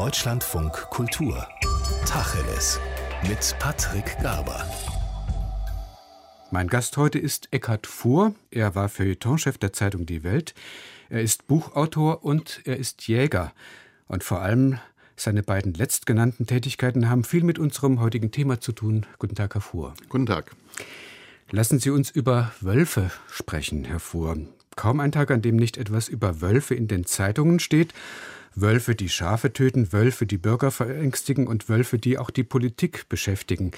Deutschlandfunk Kultur. Tacheles. Mit Patrick Garber. Mein Gast heute ist Eckhard Fuhr. Er war Feuilletonchef der Zeitung Die Welt. Er ist Buchautor und er ist Jäger. Und vor allem seine beiden letztgenannten Tätigkeiten haben viel mit unserem heutigen Thema zu tun. Guten Tag, Herr Fuhr. Guten Tag. Lassen Sie uns über Wölfe sprechen, Herr Fuhr. Kaum ein Tag, an dem nicht etwas über Wölfe in den Zeitungen steht. Wölfe, die Schafe töten, Wölfe, die Bürger verängstigen und Wölfe, die auch die Politik beschäftigen.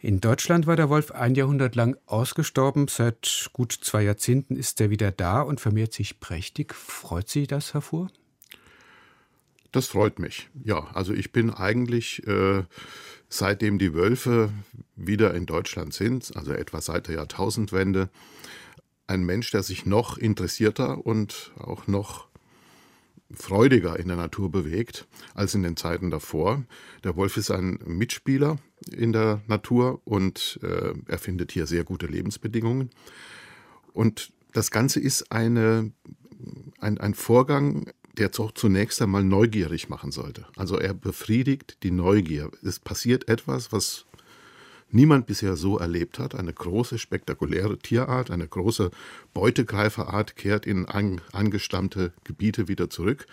In Deutschland war der Wolf ein Jahrhundert lang ausgestorben. Seit gut zwei Jahrzehnten ist er wieder da und vermehrt sich prächtig. Freut Sie das, Herr Fuhr? Das freut mich. Ja, also ich bin eigentlich, äh, seitdem die Wölfe wieder in Deutschland sind, also etwa seit der Jahrtausendwende, ein Mensch, der sich noch interessierter und auch noch freudiger in der Natur bewegt als in den Zeiten davor. Der Wolf ist ein Mitspieler in der Natur und äh, er findet hier sehr gute Lebensbedingungen. Und das Ganze ist eine, ein, ein Vorgang, der zunächst einmal neugierig machen sollte. Also er befriedigt die Neugier. Es passiert etwas, was niemand bisher so erlebt hat. Eine große, spektakuläre Tierart, eine große Beutegreiferart kehrt in an, angestammte Gebiete wieder zurück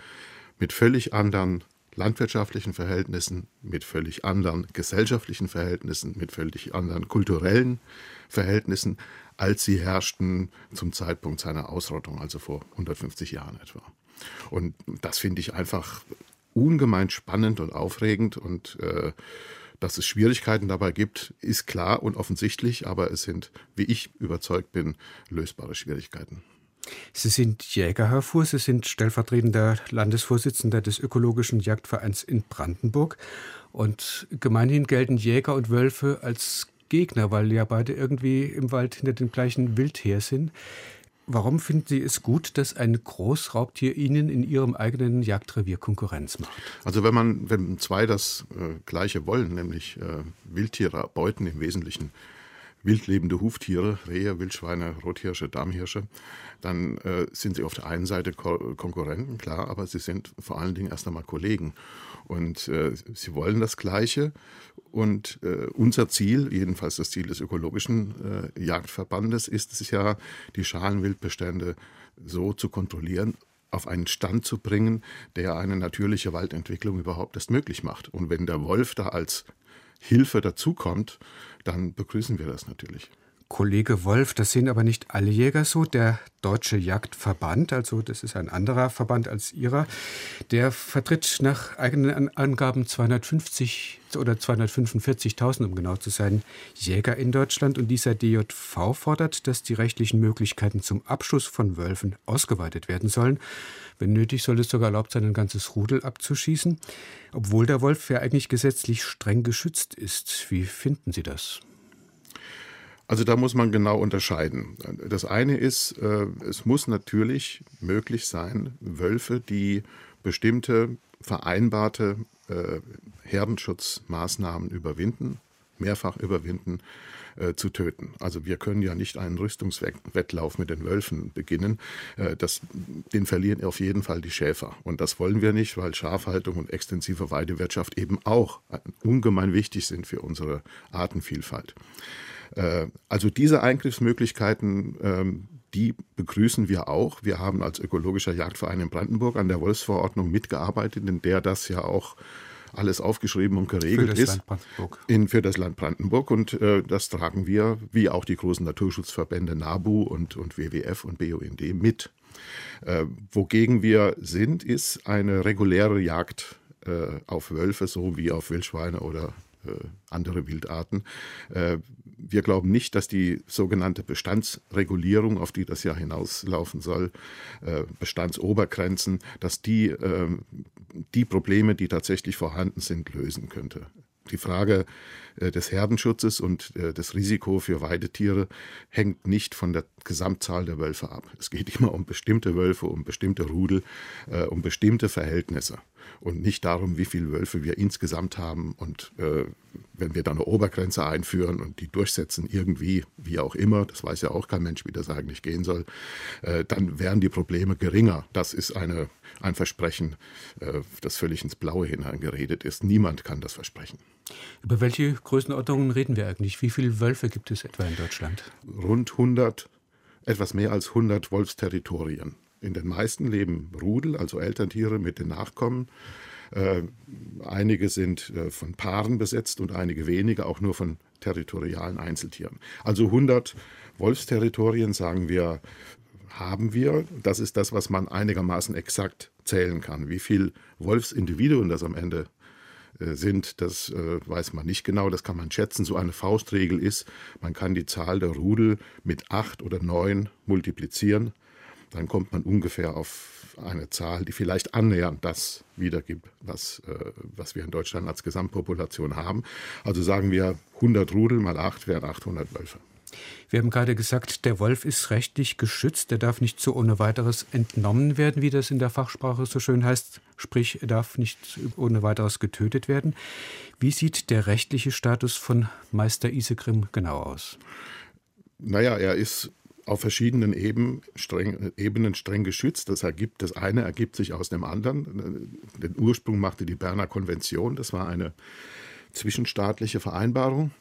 mit völlig anderen landwirtschaftlichen Verhältnissen, mit völlig anderen gesellschaftlichen Verhältnissen, mit völlig anderen kulturellen Verhältnissen, als sie herrschten zum Zeitpunkt seiner Ausrottung, also vor 150 Jahren etwa. Und das finde ich einfach ungemein spannend und aufregend und äh, dass es Schwierigkeiten dabei gibt, ist klar und offensichtlich, aber es sind, wie ich überzeugt bin, lösbare Schwierigkeiten. Sie sind Jäger, Herr Fuhr. Sie sind stellvertretender Landesvorsitzender des Ökologischen Jagdvereins in Brandenburg. Und gemeinhin gelten Jäger und Wölfe als Gegner, weil ja beide irgendwie im Wald hinter dem gleichen Wild her sind. Warum finden Sie es gut, dass ein Großraubtier Ihnen in Ihrem eigenen Jagdrevier Konkurrenz macht? Also wenn man, wenn zwei das äh, Gleiche wollen, nämlich äh, Wildtiere beuten im Wesentlichen wildlebende Huftiere, Rehe, Wildschweine, Rothirsche, Dammhirsche, dann äh, sind sie auf der einen Seite Ko Konkurrenten, klar, aber sie sind vor allen Dingen erst einmal Kollegen. Und äh, sie wollen das Gleiche. Und äh, unser Ziel, jedenfalls das Ziel des ökologischen äh, Jagdverbandes, ist es ja, die Schalenwildbestände so zu kontrollieren, auf einen Stand zu bringen, der eine natürliche Waldentwicklung überhaupt erst möglich macht. Und wenn der Wolf da als Hilfe dazukommt, dann begrüßen wir das natürlich. Kollege Wolf, das sehen aber nicht alle Jäger so. Der Deutsche Jagdverband, also das ist ein anderer Verband als Ihrer, der vertritt nach eigenen Angaben 250 oder 245.000, um genau zu sein, Jäger in Deutschland. Und dieser DJV fordert, dass die rechtlichen Möglichkeiten zum Abschuss von Wölfen ausgeweitet werden sollen. Wenn nötig, soll es sogar erlaubt sein, ein ganzes Rudel abzuschießen, obwohl der Wolf ja eigentlich gesetzlich streng geschützt ist. Wie finden Sie das? Also da muss man genau unterscheiden. Das eine ist, äh, es muss natürlich möglich sein, Wölfe, die bestimmte vereinbarte äh, Herdenschutzmaßnahmen überwinden, mehrfach überwinden, äh, zu töten. Also wir können ja nicht einen Rüstungswettlauf mit den Wölfen beginnen. Das, den verlieren auf jeden Fall die Schäfer. Und das wollen wir nicht, weil Schafhaltung und extensive Weidewirtschaft eben auch ungemein wichtig sind für unsere Artenvielfalt. Äh, also diese Eingriffsmöglichkeiten, ähm, die begrüßen wir auch. Wir haben als ökologischer Jagdverein in Brandenburg an der Wolfsverordnung mitgearbeitet, in der das ja auch alles aufgeschrieben und geregelt für ist in, für das Land Brandenburg. Und äh, das tragen wir, wie auch die großen Naturschutzverbände NABU und, und WWF und BUND mit. Äh, wogegen wir sind, ist eine reguläre Jagd äh, auf Wölfe, so wie auf Wildschweine oder andere Wildarten. Äh, wir glauben nicht, dass die sogenannte Bestandsregulierung, auf die das ja hinauslaufen soll, äh, Bestandsobergrenzen, dass die ähm, die Probleme, die tatsächlich vorhanden sind, lösen könnte. Die Frage des Herdenschutzes und das Risiko für Weidetiere hängt nicht von der Gesamtzahl der Wölfe ab. Es geht immer um bestimmte Wölfe, um bestimmte Rudel, um bestimmte Verhältnisse. Und nicht darum, wie viele Wölfe wir insgesamt haben. Und äh, wenn wir dann eine Obergrenze einführen und die durchsetzen, irgendwie, wie auch immer, das weiß ja auch kein Mensch, wie das eigentlich gehen soll, äh, dann wären die Probleme geringer. Das ist eine, ein Versprechen, äh, das völlig ins Blaue hineingeredet ist. Niemand kann das versprechen. Über welche Größenordnungen reden wir eigentlich? Wie viele Wölfe gibt es etwa in Deutschland? Rund 100, etwas mehr als 100 Wolfsterritorien. In den meisten leben Rudel, also Elterntiere mit den Nachkommen. Äh, einige sind äh, von Paaren besetzt und einige wenige auch nur von territorialen Einzeltieren. Also 100 Wolfsterritorien, sagen wir, haben wir. Das ist das, was man einigermaßen exakt zählen kann. Wie viele Wolfsindividuen das am Ende äh, sind, das äh, weiß man nicht genau, das kann man schätzen. So eine Faustregel ist, man kann die Zahl der Rudel mit acht oder neun multiplizieren dann kommt man ungefähr auf eine Zahl, die vielleicht annähernd das wiedergibt, was, äh, was wir in Deutschland als Gesamtpopulation haben. Also sagen wir 100 Rudel mal 8 wären 800 Wölfe. Wir haben gerade gesagt, der Wolf ist rechtlich geschützt. Er darf nicht so ohne weiteres entnommen werden, wie das in der Fachsprache so schön heißt. Sprich, er darf nicht ohne weiteres getötet werden. Wie sieht der rechtliche Status von Meister Isegrim genau aus? Naja, er ist auf verschiedenen Ebenen streng, Ebenen streng geschützt. Das, ergibt, das eine ergibt sich aus dem anderen. Den Ursprung machte die Berner Konvention. Das war eine zwischenstaatliche Vereinbarung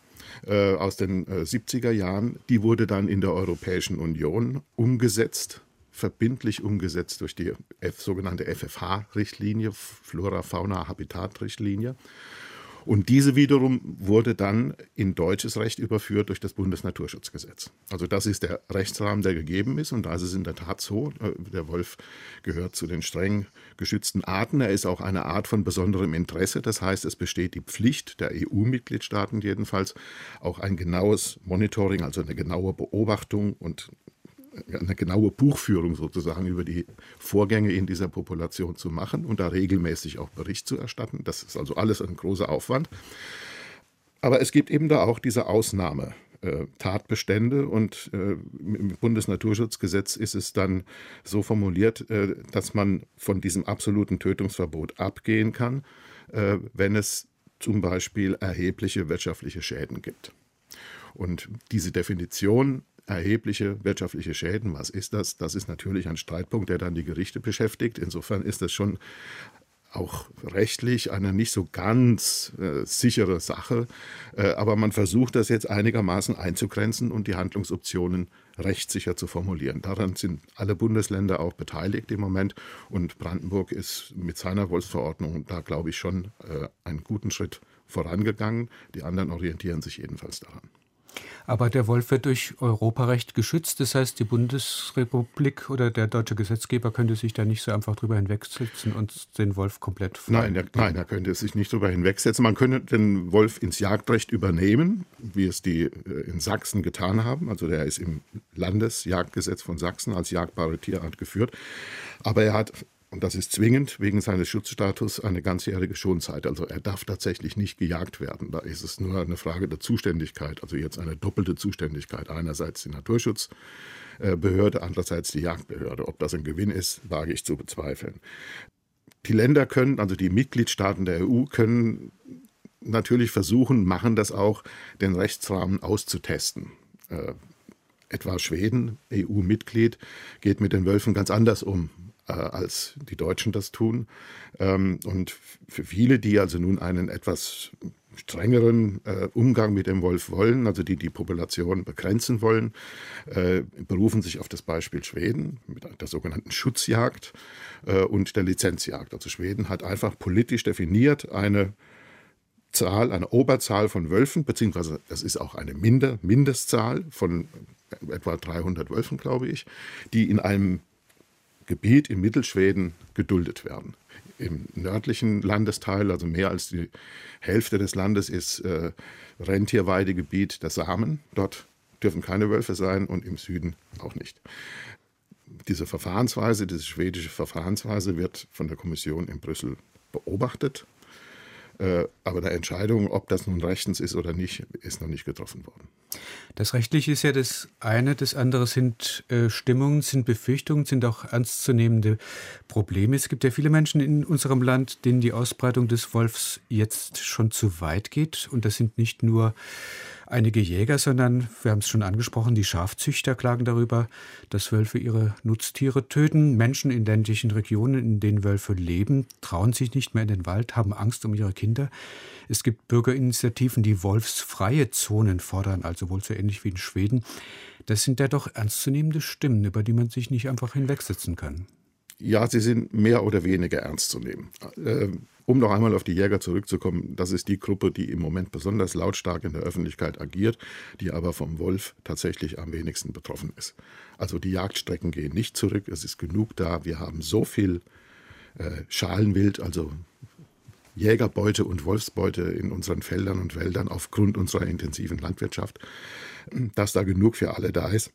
äh, aus den äh, 70er Jahren. Die wurde dann in der Europäischen Union umgesetzt, verbindlich umgesetzt durch die F, sogenannte FFH-Richtlinie, Flora-Fauna-Habitat-Richtlinie. Und diese wiederum wurde dann in deutsches Recht überführt durch das Bundesnaturschutzgesetz. Also das ist der Rechtsrahmen, der gegeben ist. Und da ist es in der Tat so, äh, der Wolf gehört zu den streng geschützten Arten. Er ist auch eine Art von besonderem Interesse. Das heißt, es besteht die Pflicht der EU-Mitgliedstaaten jedenfalls, auch ein genaues Monitoring, also eine genaue Beobachtung und eine genaue Buchführung sozusagen über die Vorgänge in dieser Population zu machen und da regelmäßig auch Bericht zu erstatten. Das ist also alles ein großer Aufwand. Aber es gibt eben da auch diese Ausnahme. Äh, Tatbestände und äh, im Bundesnaturschutzgesetz ist es dann so formuliert, äh, dass man von diesem absoluten Tötungsverbot abgehen kann, wenn es zum Beispiel erhebliche wirtschaftliche Schäden gibt. Und diese Definition erhebliche wirtschaftliche Schäden. Was ist das? Das ist natürlich ein Streitpunkt, der dann die Gerichte beschäftigt. Insofern ist das schon auch rechtlich eine nicht so ganz äh, sichere Sache. Äh, aber man versucht das jetzt einigermaßen einzugrenzen und die Handlungsoptionen rechtssicher zu formulieren. Daran sind alle Bundesländer auch beteiligt im Moment. Und Brandenburg ist mit seiner Wolfsverordnung da, glaube ich, schon äh, einen guten Schritt vorangegangen. Die anderen orientieren sich jedenfalls daran. Aber der Wolf wird durch Europarecht geschützt. Das heißt, die Bundesrepublik oder der deutsche Gesetzgeber könnte sich da nicht so einfach drüber hinwegsetzen und den Wolf komplett Nein, er, nein, er könnte sich nicht drüber hinwegsetzen. Man könnte den Wolf ins Jagdrecht übernehmen, wie es die äh, in Sachsen getan haben. Also der ist im Landesjagdgesetz von Sachsen als jagdbare Tierart geführt. Aber er hat und das ist zwingend wegen seines Schutzstatus eine ganzjährige Schonzeit. Also er darf tatsächlich nicht gejagt werden. Da ist es nur eine Frage der Zuständigkeit, also jetzt eine doppelte Zuständigkeit. Einerseits die Naturschutzbehörde, andererseits die Jagdbehörde. Ob das ein Gewinn ist, wage ich zu bezweifeln. Die Länder können, also die Mitgliedstaaten der EU können natürlich versuchen, machen das auch, den Rechtsrahmen auszutesten. Äh, etwa Schweden, EU-Mitglied, geht mit den Wölfen ganz anders um als die Deutschen das tun. Ähm, und für viele, die also nun einen etwas strengeren äh, Umgang mit dem Wolf wollen, also die die Population begrenzen wollen, äh, berufen sich auf das Beispiel Schweden mit der sogenannten Schutzjagd äh, und der Lizenzjagd. Also Schweden hat einfach politisch definiert eine Zahl, eine Oberzahl von Wölfen, beziehungsweise das ist auch eine Minder, Mindestzahl von etwa 300 Wölfen, glaube ich, die in einem Gebiet in Mittelschweden geduldet werden. Im nördlichen Landesteil, also mehr als die Hälfte des Landes, ist äh, Rentierweidegebiet der Samen. Dort dürfen keine Wölfe sein und im Süden auch nicht. Diese Verfahrensweise, diese schwedische Verfahrensweise wird von der Kommission in Brüssel beobachtet. Äh, aber eine Entscheidung, ob das nun rechtens ist oder nicht, ist noch nicht getroffen worden. Das Rechtliche ist ja das eine, das andere sind äh, Stimmungen, sind Befürchtungen, sind auch ernstzunehmende Probleme. Es gibt ja viele Menschen in unserem Land, denen die Ausbreitung des Wolfs jetzt schon zu weit geht. Und das sind nicht nur einige Jäger, sondern wir haben es schon angesprochen, die Schafzüchter klagen darüber, dass Wölfe ihre Nutztiere töten. Menschen in ländlichen Regionen, in denen Wölfe leben, trauen sich nicht mehr in den Wald, haben Angst um ihre Kinder. Es gibt Bürgerinitiativen, die wolfsfreie Zonen fordern, also wohl so ähnlich wie in Schweden. Das sind ja doch ernstzunehmende Stimmen, über die man sich nicht einfach hinwegsetzen kann. Ja, sie sind mehr oder weniger ernst zu nehmen. Um noch einmal auf die Jäger zurückzukommen, das ist die Gruppe, die im Moment besonders lautstark in der Öffentlichkeit agiert, die aber vom Wolf tatsächlich am wenigsten betroffen ist. Also die Jagdstrecken gehen nicht zurück, es ist genug da. Wir haben so viel äh, Schalenwild, also Jägerbeute und Wolfsbeute in unseren Feldern und Wäldern aufgrund unserer intensiven Landwirtschaft, dass da genug für alle da ist.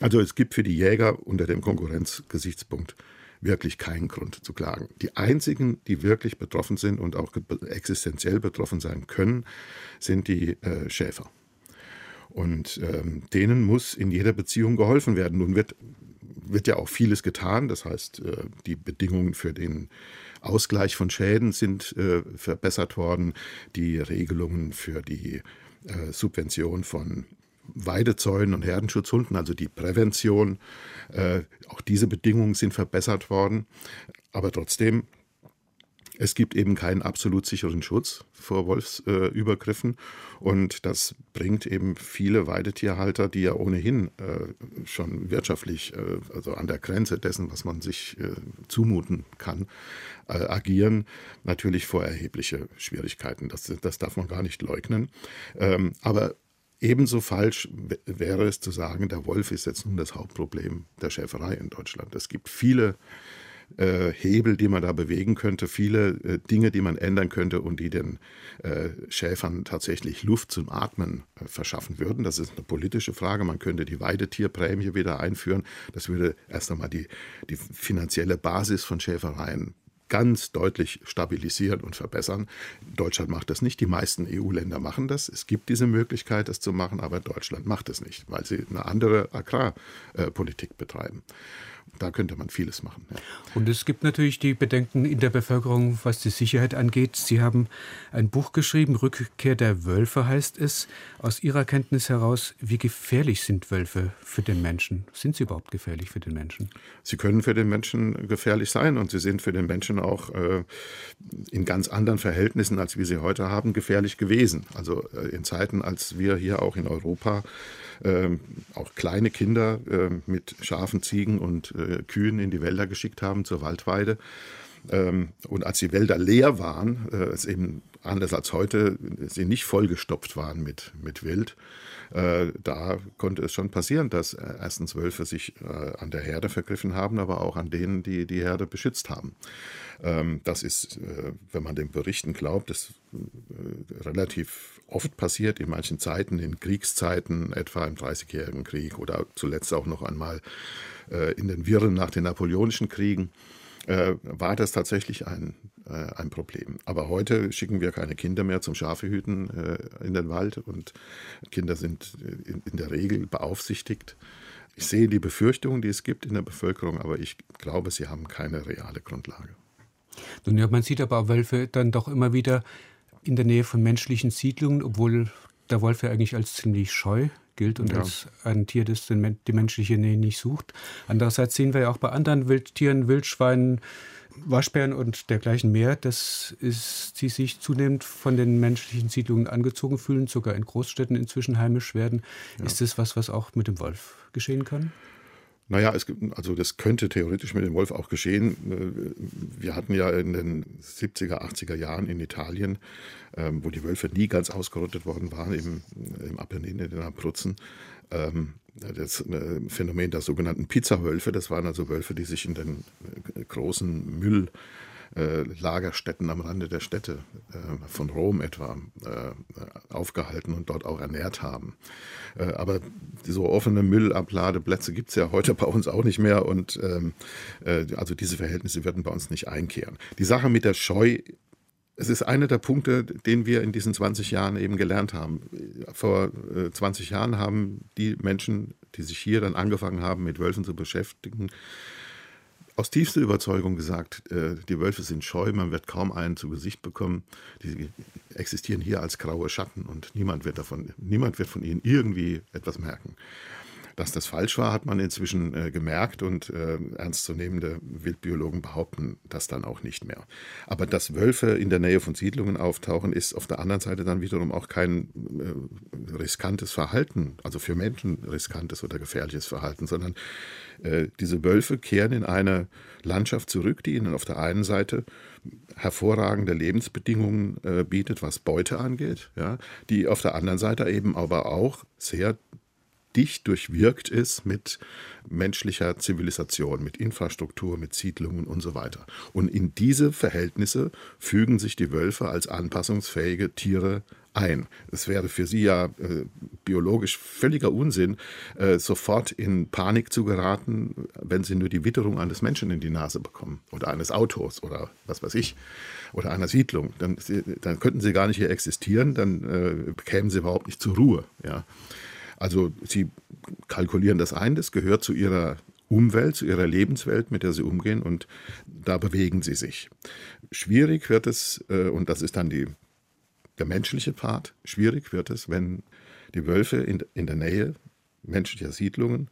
Also es gibt für die Jäger unter dem Konkurrenzgesichtspunkt wirklich keinen Grund zu klagen. Die einzigen, die wirklich betroffen sind und auch existenziell betroffen sein können, sind die äh, Schäfer. Und ähm, denen muss in jeder Beziehung geholfen werden. Nun wird, wird ja auch vieles getan. Das heißt, äh, die Bedingungen für den Ausgleich von Schäden sind äh, verbessert worden. Die Regelungen für die äh, Subvention von Weidezäunen und Herdenschutzhunden, also die Prävention. Äh, auch diese Bedingungen sind verbessert worden. Aber trotzdem, es gibt eben keinen absolut sicheren Schutz vor Wolfsübergriffen. Und das bringt eben viele Weidetierhalter, die ja ohnehin äh, schon wirtschaftlich, äh, also an der Grenze dessen, was man sich zumuten kann, agieren, natürlich vor erhebliche Schwierigkeiten. Das, das darf man gar nicht leugnen. Ähm, aber Ebenso falsch wäre es zu sagen, der Wolf ist jetzt nun das Hauptproblem der Schäferei in Deutschland. Es gibt viele äh, Hebel, die man da bewegen könnte, viele äh, Dinge, die man ändern könnte und die den äh, Schäfern tatsächlich Luft zum Atmen äh, verschaffen würden. Das ist eine politische Frage. Man könnte die Weidetierprämie wieder einführen. Das würde erst einmal die, die finanzielle Basis von Schäfereien ganz deutlich stabilisieren und verbessern. Deutschland macht das nicht, die meisten EU-Länder machen das. Es gibt diese Möglichkeit, das zu machen, aber Deutschland macht es nicht, weil sie eine andere Agrarpolitik betreiben. Da könnte man vieles machen. Ja. Und es gibt natürlich die Bedenken in der Bevölkerung, was die Sicherheit angeht. Sie haben ein Buch geschrieben, Rückkehr der Wölfe heißt es. Aus Ihrer Kenntnis heraus, wie gefährlich sind Wölfe für den Menschen? Sind sie überhaupt gefährlich für den Menschen? Sie können für den Menschen gefährlich sein und sie sind für den Menschen auch äh, in ganz anderen Verhältnissen, als wir sie heute haben, gefährlich gewesen. Also äh, in Zeiten, als wir hier auch in Europa äh, auch kleine Kinder äh, mit Schafen, Ziegen und äh, Kühen in die Wälder geschickt haben zur Waldweide. Ähm, und als die Wälder leer waren, äh, es eben anders als heute, sie nicht vollgestopft waren mit, mit Wild, äh, da konnte es schon passieren, dass äh, erstens Wölfe sich an der Herde vergriffen haben, aber auch an denen, die die Herde beschützt haben. Ähm, das ist, wenn man den Berichten glaubt, das relativ oft passiert, in manchen Zeiten, in Kriegszeiten, etwa im Dreißigjährigen Krieg oder zuletzt auch noch einmal in den Wirren nach den Napoleonischen Kriegen war das tatsächlich ein, ein Problem. Aber heute schicken wir keine Kinder mehr zum Schafehüten in den Wald und Kinder sind in, in der Regel beaufsichtigt. Ich sehe die Befürchtungen, die es gibt in der Bevölkerung, aber ich glaube, sie haben keine reale Grundlage. Nun ja, man sieht aber Wölfe dann doch immer wieder in der Nähe von menschlichen Siedlungen, obwohl der Wolf ja eigentlich als ziemlich scheu gilt und ja. als ein Tier, das die menschliche Nähe nicht sucht. Andererseits sehen wir ja auch bei anderen Wildtieren, Wildschweinen, Waschbären und dergleichen mehr, dass sie sich zunehmend von den menschlichen Siedlungen angezogen fühlen, sogar in Großstädten inzwischen heimisch werden. Ja. Ist das was, was auch mit dem Wolf geschehen kann? Naja, es gibt, also das könnte theoretisch mit dem Wolf auch geschehen. Wir hatten ja in den 70er, 80er Jahren in Italien, ähm, wo die Wölfe nie ganz ausgerottet worden waren, im, im Apennin, in den Abruzzen, ähm, das äh, Phänomen der sogenannten Pizzawölfe. Das waren also Wölfe, die sich in den äh, großen Müll äh, Lagerstätten am Rande der Städte äh, von Rom etwa äh, aufgehalten und dort auch ernährt haben. Äh, aber so offene Müllabladeplätze gibt es ja heute bei uns auch nicht mehr und ähm, äh, also diese Verhältnisse werden bei uns nicht einkehren. Die Sache mit der Scheu es ist einer der Punkte, den wir in diesen 20 Jahren eben gelernt haben. Vor 20 äh, Jahren haben die Menschen, die sich hier dann angefangen haben, mit Wölfen zu beschäftigen, aus tiefster Überzeugung gesagt, äh, die Wölfe sind scheu, man wird kaum einen zu Gesicht bekommen. Die existieren hier als graue Schatten und niemand wird davon, niemand wird von ihnen irgendwie etwas merken. Dass das falsch war, hat man inzwischen äh, gemerkt und äh, ernstzunehmende Wildbiologen behaupten das dann auch nicht mehr. Aber dass Wölfe in der Nähe von Siedlungen auftauchen, ist auf der anderen Seite dann wiederum auch kein äh, riskantes Verhalten, also für Menschen riskantes oder gefährliches Verhalten, sondern äh, diese Wölfe kehren in eine Landschaft zurück, die ihnen auf der einen Seite hervorragende Lebensbedingungen äh, bietet, was Beute angeht, ja, die auf der anderen Seite eben aber auch sehr dicht durchwirkt ist mit menschlicher Zivilisation, mit Infrastruktur, mit Siedlungen und so weiter. Und in diese Verhältnisse fügen sich die Wölfe als anpassungsfähige Tiere ein. Es wäre für sie ja äh, biologisch völliger Unsinn, äh, sofort in Panik zu geraten, wenn sie nur die Witterung eines Menschen in die Nase bekommen oder eines Autos oder was weiß ich oder einer Siedlung. Dann, dann könnten sie gar nicht hier existieren, dann äh, kämen sie überhaupt nicht zur Ruhe. Ja. Also sie kalkulieren das ein, das gehört zu ihrer Umwelt, zu ihrer Lebenswelt, mit der sie umgehen und da bewegen sie sich. Schwierig wird es, äh, und das ist dann die, der menschliche Part, schwierig wird es, wenn die Wölfe in, in der Nähe menschlicher Siedlungen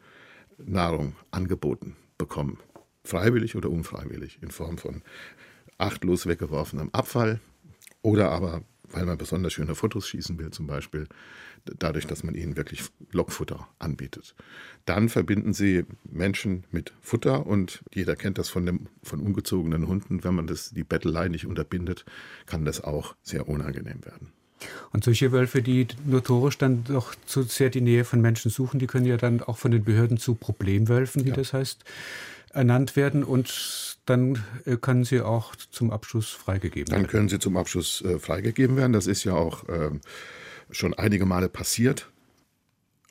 Nahrung angeboten bekommen. Freiwillig oder unfreiwillig, in Form von achtlos weggeworfenem Abfall oder aber, weil man besonders schöne Fotos schießen will, zum Beispiel dadurch, dass man ihnen wirklich Lockfutter anbietet. Dann verbinden sie Menschen mit Futter und jeder kennt das von, dem, von ungezogenen Hunden. Wenn man das, die Bettelei nicht unterbindet, kann das auch sehr unangenehm werden. Und solche Wölfe, die notorisch dann doch zu sehr die Nähe von Menschen suchen, die können ja dann auch von den Behörden zu Problemwölfen, wie ja. das heißt, ernannt werden und dann äh, können sie auch zum Abschuss freigegeben werden. Dann können sie zum Abschuss äh, freigegeben werden. Das ist ja auch äh, schon einige Male passiert.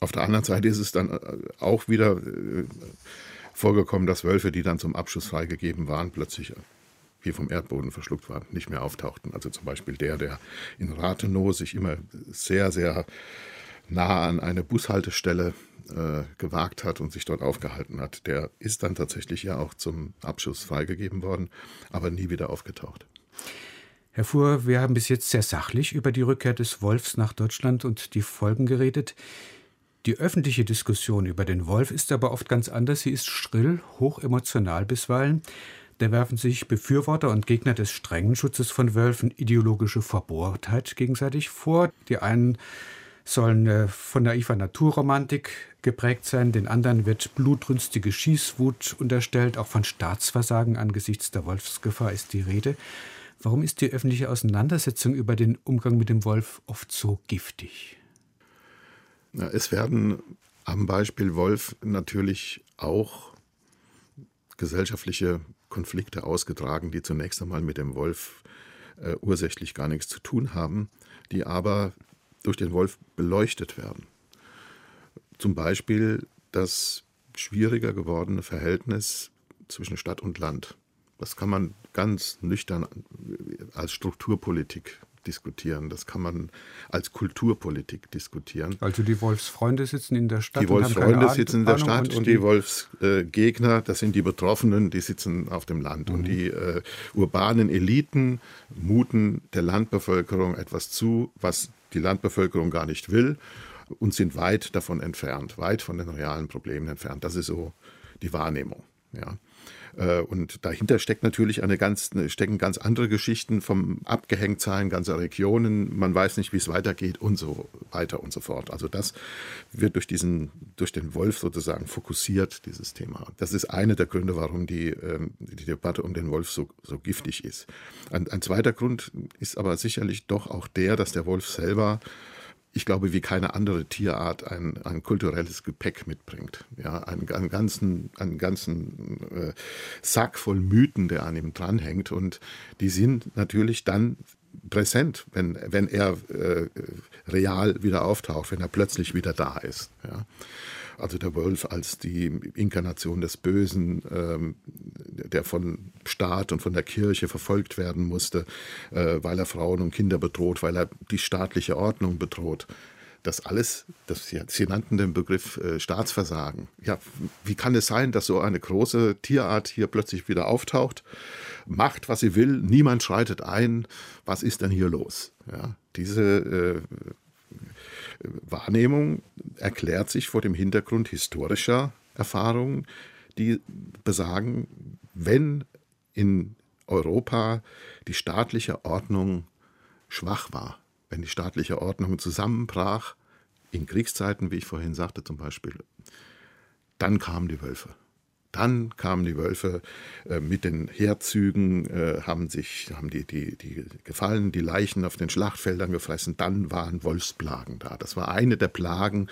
Auf der anderen Seite ist es dann äh, auch wieder äh, vorgekommen, dass Wölfe, die dann zum Abschuss freigegeben waren, plötzlich äh, wie vom Erdboden verschluckt waren, nicht mehr auftauchten. Also zum Beispiel der, der in Rathenow sich immer sehr, sehr nah an eine Bushaltestelle äh, gewagt hat und sich dort aufgehalten hat, der ist dann tatsächlich ja auch zum Abschuss freigegeben worden, aber nie wieder aufgetaucht. Herr Fuhr, wir haben bis jetzt sehr sachlich über die Rückkehr des Wolfs nach Deutschland und die Folgen geredet. Die öffentliche Diskussion über den Wolf ist aber oft ganz anders. Sie ist schrill, hochemotional bisweilen. Da werfen sich Befürworter und Gegner des strengen Schutzes von Wölfen ideologische Verbohrtheit gegenseitig vor. Die einen sollen äh, von naiver Naturromantik geprägt sein, den anderen wird blutrünstige Schießwut unterstellt, auch von Staatsversagen angesichts der Wolfsgefahr ist die Rede. Warum ist die öffentliche Auseinandersetzung über den Umgang mit dem Wolf oft so giftig? Ja, es werden am Beispiel Wolf natürlich auch gesellschaftliche Konflikte ausgetragen, die zunächst einmal mit dem Wolf äh, ursächlich gar nichts zu tun haben, die aber durch den Wolf beleuchtet werden. Zum Beispiel das schwieriger gewordene Verhältnis zwischen Stadt und Land. Das kann man ganz nüchtern als Strukturpolitik diskutieren. Das kann man als Kulturpolitik diskutieren. Also die Wolfsfreunde sitzen in der Stadt. Die Wolfsfreunde sitzen in der Stadt und, und die, Wolfsgegner, das sind die Betroffenen, die sitzen auf dem Land. Mhm. Und die äh, urbanen Eliten muten der Landbevölkerung etwas zu, was die Landbevölkerung gar nicht will und sind weit davon entfernt, weit von den realen Problemen entfernt. Das ist so die Wahrnehmung. Ja. Äh, und dahinter steckt natürlich eine ganz, stecken ganz andere Geschichten vom Abgehängtsein ganzer Regionen. Man weiß nicht, wie es weitergeht und so weiter und so fort. Also das wird durch diesen, durch den Wolf sozusagen fokussiert, dieses Thema. Das ist eine der Gründe, warum die, ähm, die Debatte um den Wolf so, so giftig ist. Ein, ein zweiter Grund ist aber sicherlich doch auch der, dass der Wolf selber ich glaube, wie keine andere Tierart ein, ein kulturelles Gepäck mitbringt. Ja, einen, einen ganzen, einen ganzen äh, Sack voll Mythen, der an ihm dranhängt. Und die sind natürlich dann präsent, wenn, wenn er äh, real wieder auftaucht, wenn er plötzlich wieder da ist. Ja. Also der Wolf als die Inkarnation des Bösen, ähm, der von Staat und von der Kirche verfolgt werden musste, äh, weil er Frauen und Kinder bedroht, weil er die staatliche Ordnung bedroht das alles, das, Sie nannten den Begriff äh, Staatsversagen. Ja, wie kann es sein, dass so eine große Tierart hier plötzlich wieder auftaucht, macht, was sie will, niemand schreitet ein, was ist denn hier los? Ja, diese äh, Wahrnehmung erklärt sich vor dem Hintergrund historischer Erfahrungen, die besagen, wenn in Europa die staatliche Ordnung schwach war, wenn die staatliche Ordnung zusammenbrach, in Kriegszeiten, wie ich vorhin sagte zum Beispiel, dann kamen die Wölfe. Dann kamen die Wölfe äh, mit den Heerzügen, äh, haben sich, haben die, die, die Gefallenen, die Leichen auf den Schlachtfeldern gefressen. Dann waren Wolfsplagen da. Das war eine der Plagen,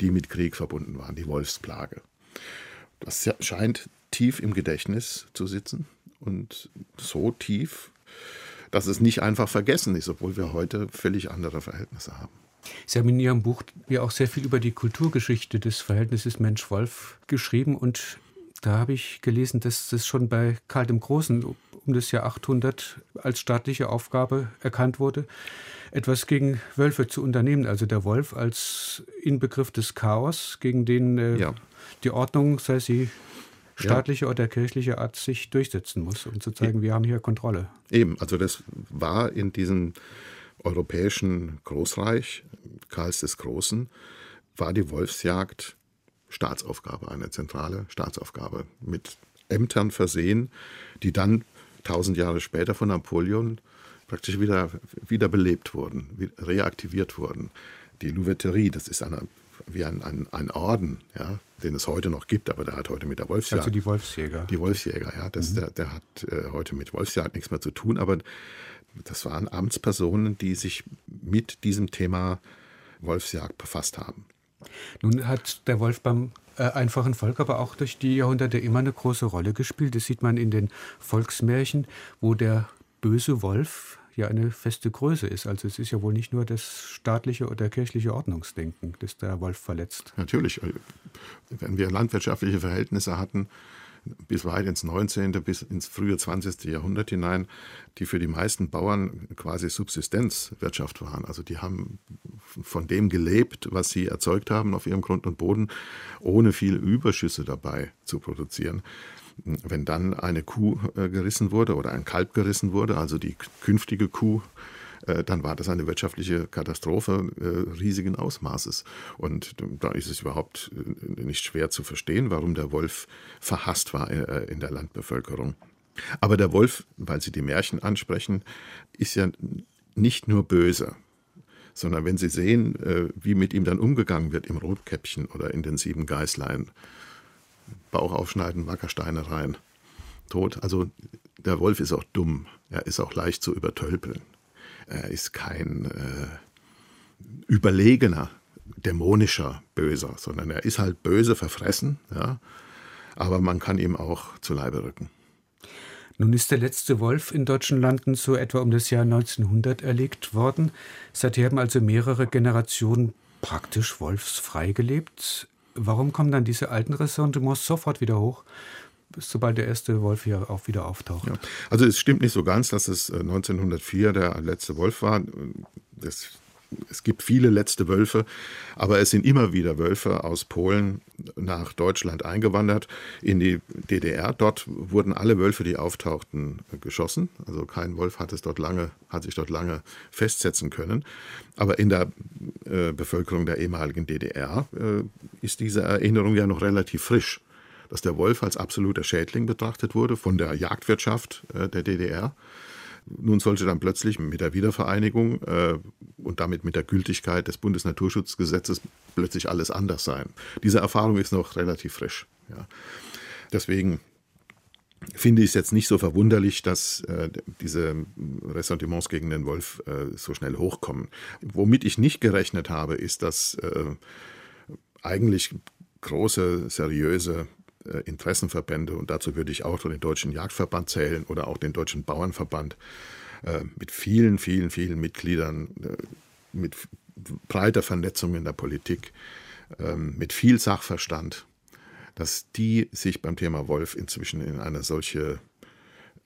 die mit Krieg verbunden waren, die Wolfsplage. Das scheint tief im Gedächtnis zu sitzen und so tief, dass es nicht einfach vergessen ist, obwohl wir heute völlig andere Verhältnisse haben. Sie haben in Ihrem Buch ja auch sehr viel über die Kulturgeschichte des Verhältnisses Mensch-Wolf geschrieben und da habe ich gelesen, dass das schon bei Karl dem Großen um das Jahr 800 als staatliche Aufgabe erkannt wurde, etwas gegen Wölfe zu unternehmen. Also der Wolf als Inbegriff des Chaos, gegen den äh, ja. die Ordnung, sei sie staatliche ja. oder kirchliche Art sich durchsetzen muss, um zu zeigen, wir haben hier Kontrolle. Eben, also das war in diesem europäischen Großreich Karls des Großen, war die Wolfsjagd Staatsaufgabe, eine zentrale Staatsaufgabe mit Ämtern versehen, die dann tausend Jahre später von Napoleon praktisch wieder, wieder belebt wurden, reaktiviert wurden. Die Louveterie, das ist eine wie ein, ein, ein Orden, ja, den es heute noch gibt, aber der hat heute mit der Wolfsjagd. Also die Wolfsjäger. Die Wolfsjäger, ja. Das, mhm. der, der, hat äh, heute mit Wolfsjagd nichts mehr zu tun, aber das waren Amtspersonen, die sich mit diesem Thema Wolfsjagd befasst haben. Nun hat der Wolf beim äh, einfachen Volk aber auch durch die Jahrhunderte immer eine große Rolle gespielt. Das sieht man in den Volksmärchen, wo der böse Wolf ja eine feste Größe ist. Also es ist ja wohl nicht nur das staatliche oder kirchliche Ordnungsdenken, das der Wolf verletzt. Natürlich. Wenn wir landwirtschaftliche Verhältnisse hatten, bis weit ins 19., bis ins frühe 20. Jahrhundert hinein, die für die meisten Bauern quasi Subsistenzwirtschaft waren. Also die haben von dem gelebt, was sie erzeugt haben auf ihrem Grund und Boden, ohne viel Überschüsse dabei zu produzieren wenn dann eine Kuh äh, gerissen wurde oder ein Kalb gerissen wurde, also die künftige Kuh, dann war das eine wirtschaftliche Katastrophe äh, riesigen Ausmaßes. Und da ist es überhaupt nicht schwer zu verstehen, warum der Wolf verhasst war in der Landbevölkerung. Aber der Wolf, weil Sie die Märchen ansprechen, ist ja nicht nur böse, sondern wenn Sie sehen, wie mit ihm dann umgegangen wird im Rotkäppchen oder in den sieben Geißlein, Bauch aufschneiden, Wackersteine rein. Tot. Also der Wolf ist auch dumm. Er ist auch leicht zu übertölpeln. Er ist kein äh, überlegener, dämonischer Böser, sondern er ist halt böse verfressen. Ja? Aber man kann ihm auch zu Leibe rücken. Nun ist der letzte Wolf in deutschen Landen so etwa um das Jahr 1900 erlegt worden. Seither haben also mehrere Generationen praktisch wolfsfrei gelebt. Warum kommen dann diese alten Ressentiments sofort wieder hoch, sobald der erste Wolf hier auch wieder auftaucht? Ja. Also es stimmt nicht so ganz, dass es 1904 äh, der letzte Wolf war. Das es gibt viele letzte Wölfe, aber es sind immer wieder Wölfe aus Polen nach Deutschland eingewandert, in die DDR. Dort wurden alle Wölfe, die auftauchten, geschossen. Also kein Wolf hat, es dort lange, hat sich dort lange festsetzen können. Aber in der äh, Bevölkerung der ehemaligen DDR äh, ist diese Erinnerung ja noch relativ frisch dass der Wolf als absoluter Schädling betrachtet wurde von der Jagdwirtschaft äh, der DDR. Nun sollte dann plötzlich mit der Wiedervereinigung äh, und damit mit der Gültigkeit des Bundesnaturschutzgesetzes plötzlich alles anders sein. Diese Erfahrung ist noch relativ frisch. Ja. Deswegen finde ich es jetzt nicht so verwunderlich, dass äh, diese Ressentiments gegen den Wolf äh, so schnell hochkommen. Womit ich nicht gerechnet habe, ist, dass äh, eigentlich große, seriöse Interessenverbände, und dazu würde ich auch den Deutschen Jagdverband zählen oder auch den Deutschen Bauernverband, äh, mit vielen, vielen, vielen Mitgliedern, äh, mit breiter Vernetzung in der Politik, ähm, mit viel Sachverstand, dass die sich beim Thema Wolf inzwischen in eine solche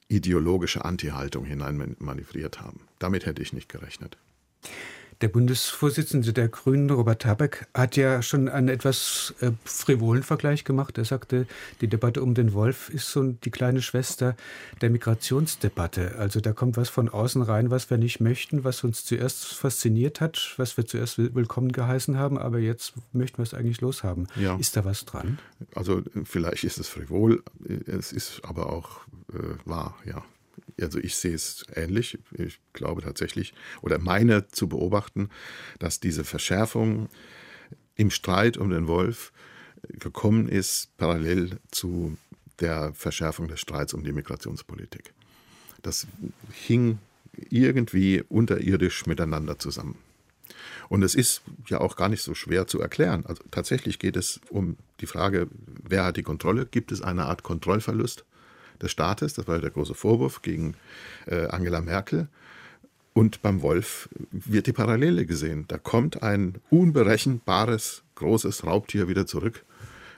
ideologische Anti-Haltung hinein manövriert haben. Damit hätte ich nicht gerechnet. Der Bundesvorsitzende der Grünen, Robert Habeck, hat ja schon einen etwas äh, frivolen Vergleich gemacht. Er sagte, die Debatte um den Wolf ist so die kleine Schwester der Migrationsdebatte. Also da kommt was von außen rein, was wir nicht möchten, was uns zuerst fasziniert hat, was wir zuerst willkommen geheißen haben, aber jetzt möchten wir es eigentlich loshaben. Ja. Ist da was dran? Also vielleicht ist es frivol, es ist aber auch äh, wahr, ja. Also ich sehe es ähnlich. Ich glaube tatsächlich oder meine zu beobachten, dass diese Verschärfung im Streit um den Wolf gekommen ist parallel zu der Verschärfung des Streits um die Migrationspolitik. Das hing irgendwie unterirdisch miteinander zusammen. Und es ist ja auch gar nicht so schwer zu erklären. Also tatsächlich geht es um die Frage, wer hat die Kontrolle? Gibt es eine Art Kontrollverlust? Des Staates. Das war der große Vorwurf gegen äh, Angela Merkel. Und beim Wolf wird die Parallele gesehen. Da kommt ein unberechenbares, großes Raubtier wieder zurück,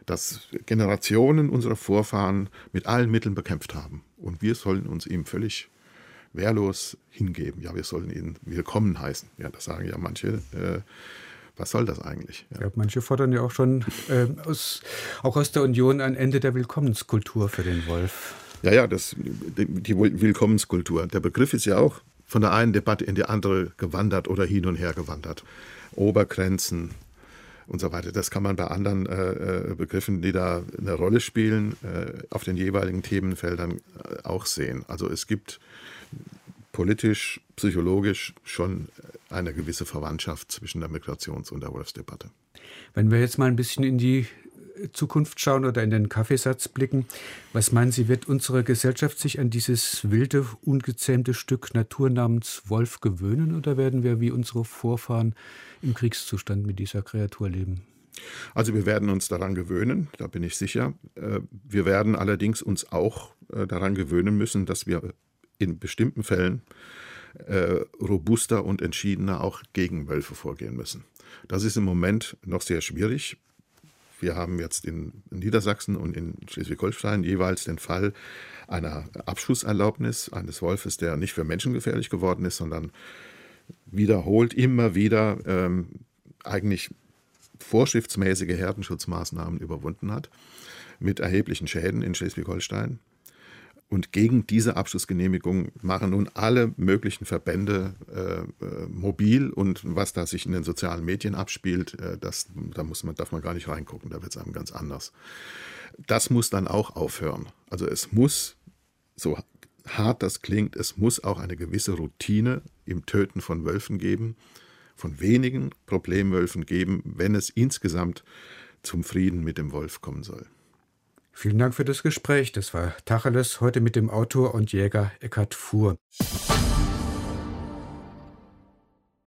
das Generationen unserer Vorfahren mit allen Mitteln bekämpft haben. Und wir sollen uns ihm völlig wehrlos hingeben. Ja, wir sollen ihn willkommen heißen. Ja, das sagen ja manche. Äh, was soll das eigentlich? Ja. Ja, manche fordern ja auch schon äh, aus, auch aus der Union ein Ende der Willkommenskultur für den Wolf. Ja, ja, das, die Willkommenskultur. Der Begriff ist ja auch von der einen Debatte in die andere gewandert oder hin und her gewandert. Obergrenzen und so weiter. Das kann man bei anderen äh, äh Begriffen, die da eine Rolle spielen, äh, auf den jeweiligen Themenfeldern äh, auch sehen. Also es gibt politisch, psychologisch schon eine gewisse Verwandtschaft zwischen der Migrations- und der Wolfsdebatte. Wenn wir jetzt mal ein bisschen in die Zukunft schauen oder in den Kaffeesatz blicken. Was meinen Sie, wird unsere Gesellschaft sich an dieses wilde, ungezähmte Stück Natur namens Wolf gewöhnen oder werden wir wie unsere Vorfahren im Kriegszustand mit dieser Kreatur leben? Also wir werden uns daran gewöhnen, da bin ich sicher. Äh, wir werden allerdings uns auch äh, daran gewöhnen müssen, dass wir in bestimmten Fällen äh, robuster und entschiedener auch gegen Wölfe vorgehen müssen. Das ist im Moment noch sehr schwierig. Wir haben jetzt in Niedersachsen und in Schleswig-Holstein jeweils den Fall einer Abschusserlaubnis eines Wolfes, der nicht für Menschen gefährlich geworden ist, sondern wiederholt immer wieder ähm, eigentlich vorschriftsmäßige Herdenschutzmaßnahmen überwunden hat, mit erheblichen Schäden in Schleswig-Holstein. Und gegen diese Abschlussgenehmigung machen nun alle möglichen Verbände äh, äh, mobil. Und was da sich in den sozialen Medien abspielt, äh, das, da muss man, darf man gar nicht reingucken. Da wird es einem ganz anders. Das muss dann auch aufhören. Also es muss, so hart das klingt, es muss auch eine gewisse Routine im Töten von Wölfen geben, von wenigen Problemwölfen geben, wenn es insgesamt zum Frieden mit dem Wolf kommen soll. Vielen Dank für das Gespräch. Das war Tacheles heute mit dem Autor und Jäger Eckhard Fuhr.